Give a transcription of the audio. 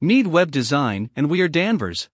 Need Web Design, and we are Danvers.